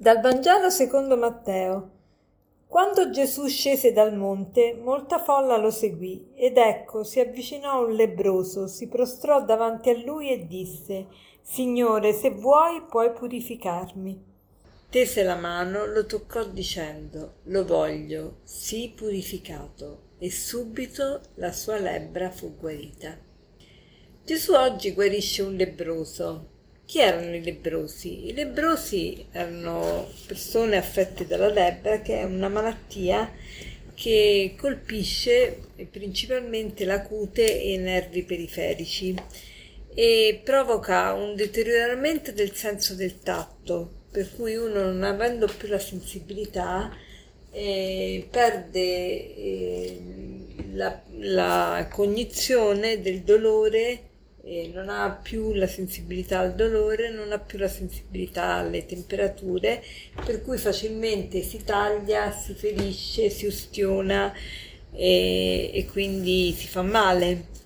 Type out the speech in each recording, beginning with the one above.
Dal Vangelo secondo Matteo. Quando Gesù scese dal monte, molta folla lo seguì, ed ecco si avvicinò un lebroso, si prostrò davanti a lui e disse Signore, se vuoi puoi purificarmi. Tese la mano, lo toccò dicendo Lo voglio, sii purificato. E subito la sua lebbra fu guarita. Gesù oggi guarisce un lebroso, chi erano i lebrosi? I lebrosi erano persone affette dalla lebbra, che è una malattia che colpisce principalmente la cute e i nervi periferici e provoca un deterioramento del senso del tatto, per cui uno non avendo più la sensibilità eh, perde eh, la, la cognizione del dolore eh, non ha più la sensibilità al dolore, non ha più la sensibilità alle temperature, per cui facilmente si taglia, si ferisce, si ustiona e, e quindi si fa male.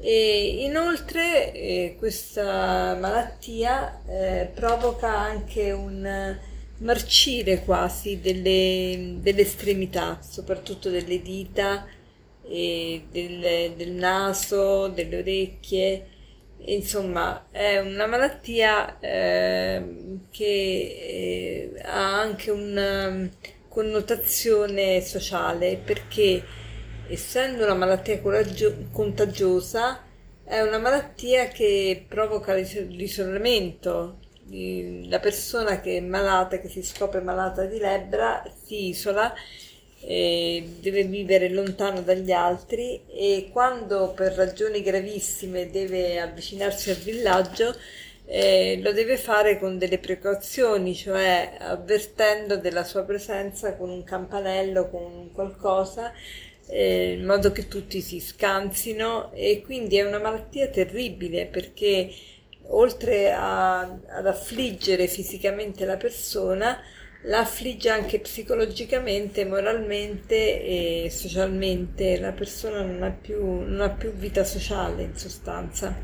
E inoltre eh, questa malattia eh, provoca anche un marcire quasi delle, delle estremità, soprattutto delle dita, del, del naso, delle orecchie. Insomma è una malattia eh, che eh, ha anche una um, connotazione sociale perché essendo una malattia coraggio- contagiosa è una malattia che provoca l'isolamento la persona che è malata che si scopre malata di lebbra si isola deve vivere lontano dagli altri e quando per ragioni gravissime deve avvicinarsi al villaggio eh, lo deve fare con delle precauzioni, cioè avvertendo della sua presenza con un campanello, con qualcosa, eh, in modo che tutti si scansino e quindi è una malattia terribile perché oltre a, ad affliggere fisicamente la persona, la affligge anche psicologicamente, moralmente e socialmente, la persona non ha più, non ha più vita sociale in sostanza.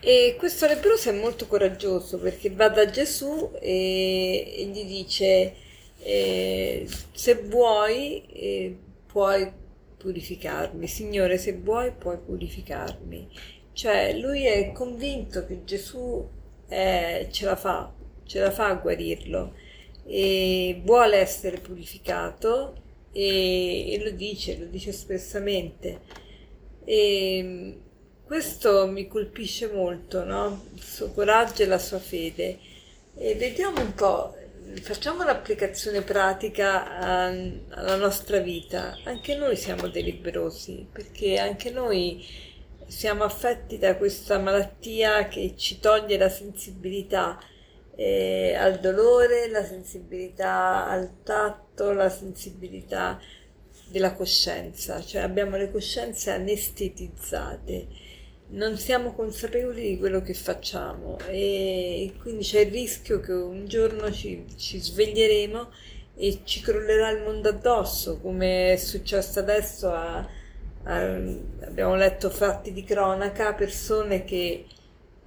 E questo lebbroso è molto coraggioso perché va da Gesù e, e gli dice eh, se vuoi eh, puoi purificarmi, Signore se vuoi puoi purificarmi. Cioè lui è convinto che Gesù eh, ce la fa, ce la fa a guarirlo e vuole essere purificato e, e lo dice, lo dice espressamente. E questo mi colpisce molto, no? il suo coraggio e la sua fede. E vediamo un po', facciamo un'applicazione pratica a, alla nostra vita. Anche noi siamo deliberosi, perché anche noi siamo affetti da questa malattia che ci toglie la sensibilità eh, al dolore, la sensibilità al tatto, la sensibilità della coscienza, cioè abbiamo le coscienze anestetizzate, non siamo consapevoli di quello che facciamo. E quindi c'è il rischio che un giorno ci, ci sveglieremo e ci crollerà il mondo addosso, come è successo adesso a, a, abbiamo letto fatti di cronaca, persone che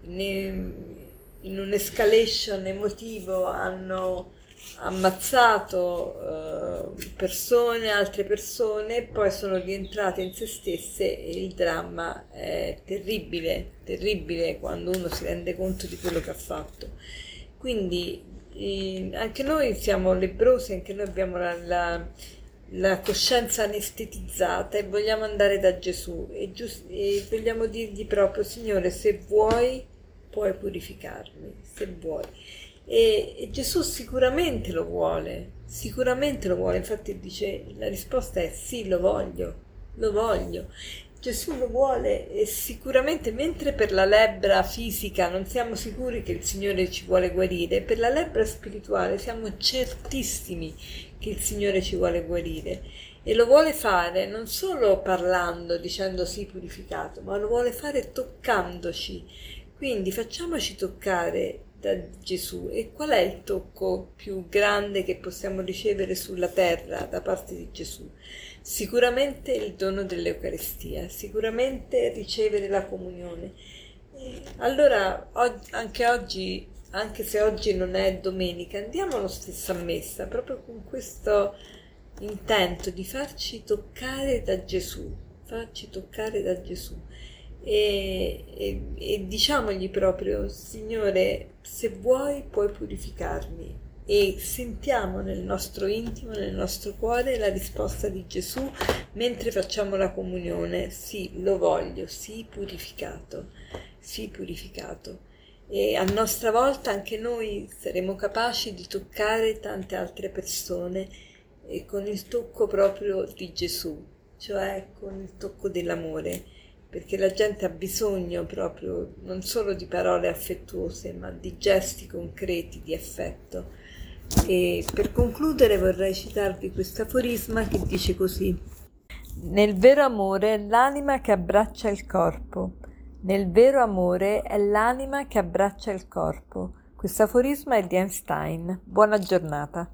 ne, in un'escalation emotivo hanno ammazzato eh, persone, altre persone, poi sono rientrate in se stesse e il dramma è terribile, terribile quando uno si rende conto di quello che ha fatto. Quindi eh, anche noi siamo lebrosi, anche noi abbiamo la, la, la coscienza anestetizzata e vogliamo andare da Gesù e, giust- e vogliamo dirgli proprio, Signore, se vuoi puoi purificarmi se vuoi. E, e, Gesù sicuramente lo vuole, sicuramente lo vuole, infatti dice la risposta è sì, lo voglio, lo voglio. Gesù lo vuole e sicuramente mentre per la lebbra fisica non siamo sicuri che il Signore ci vuole guarire, per la lebbra spirituale siamo certissimi che il Signore ci vuole guarire e lo vuole fare non solo parlando, dicendo sì purificato, ma lo vuole fare toccandoci quindi facciamoci toccare da Gesù e qual è il tocco più grande che possiamo ricevere sulla terra da parte di Gesù? Sicuramente il dono dell'Eucaristia, sicuramente ricevere la comunione. Allora anche oggi anche se oggi non è domenica, andiamo lo stesso a messa, proprio con questo intento di farci toccare da Gesù, farci toccare da Gesù. E, e, e diciamogli proprio, Signore, se vuoi puoi purificarmi, e sentiamo nel nostro intimo, nel nostro cuore la risposta di Gesù mentre facciamo la comunione. Sì, lo voglio, sii purificato, sii purificato. E a nostra volta anche noi saremo capaci di toccare tante altre persone con il tocco proprio di Gesù, cioè con il tocco dell'amore, perché la gente ha bisogno proprio non solo di parole affettuose, ma di gesti concreti di affetto. E per concludere vorrei citarvi questo aforisma che dice così. Nel vero amore è l'anima che abbraccia il corpo. Nel vero amore è l'anima che abbraccia il corpo. Questo aforisma è di Einstein. Buona giornata.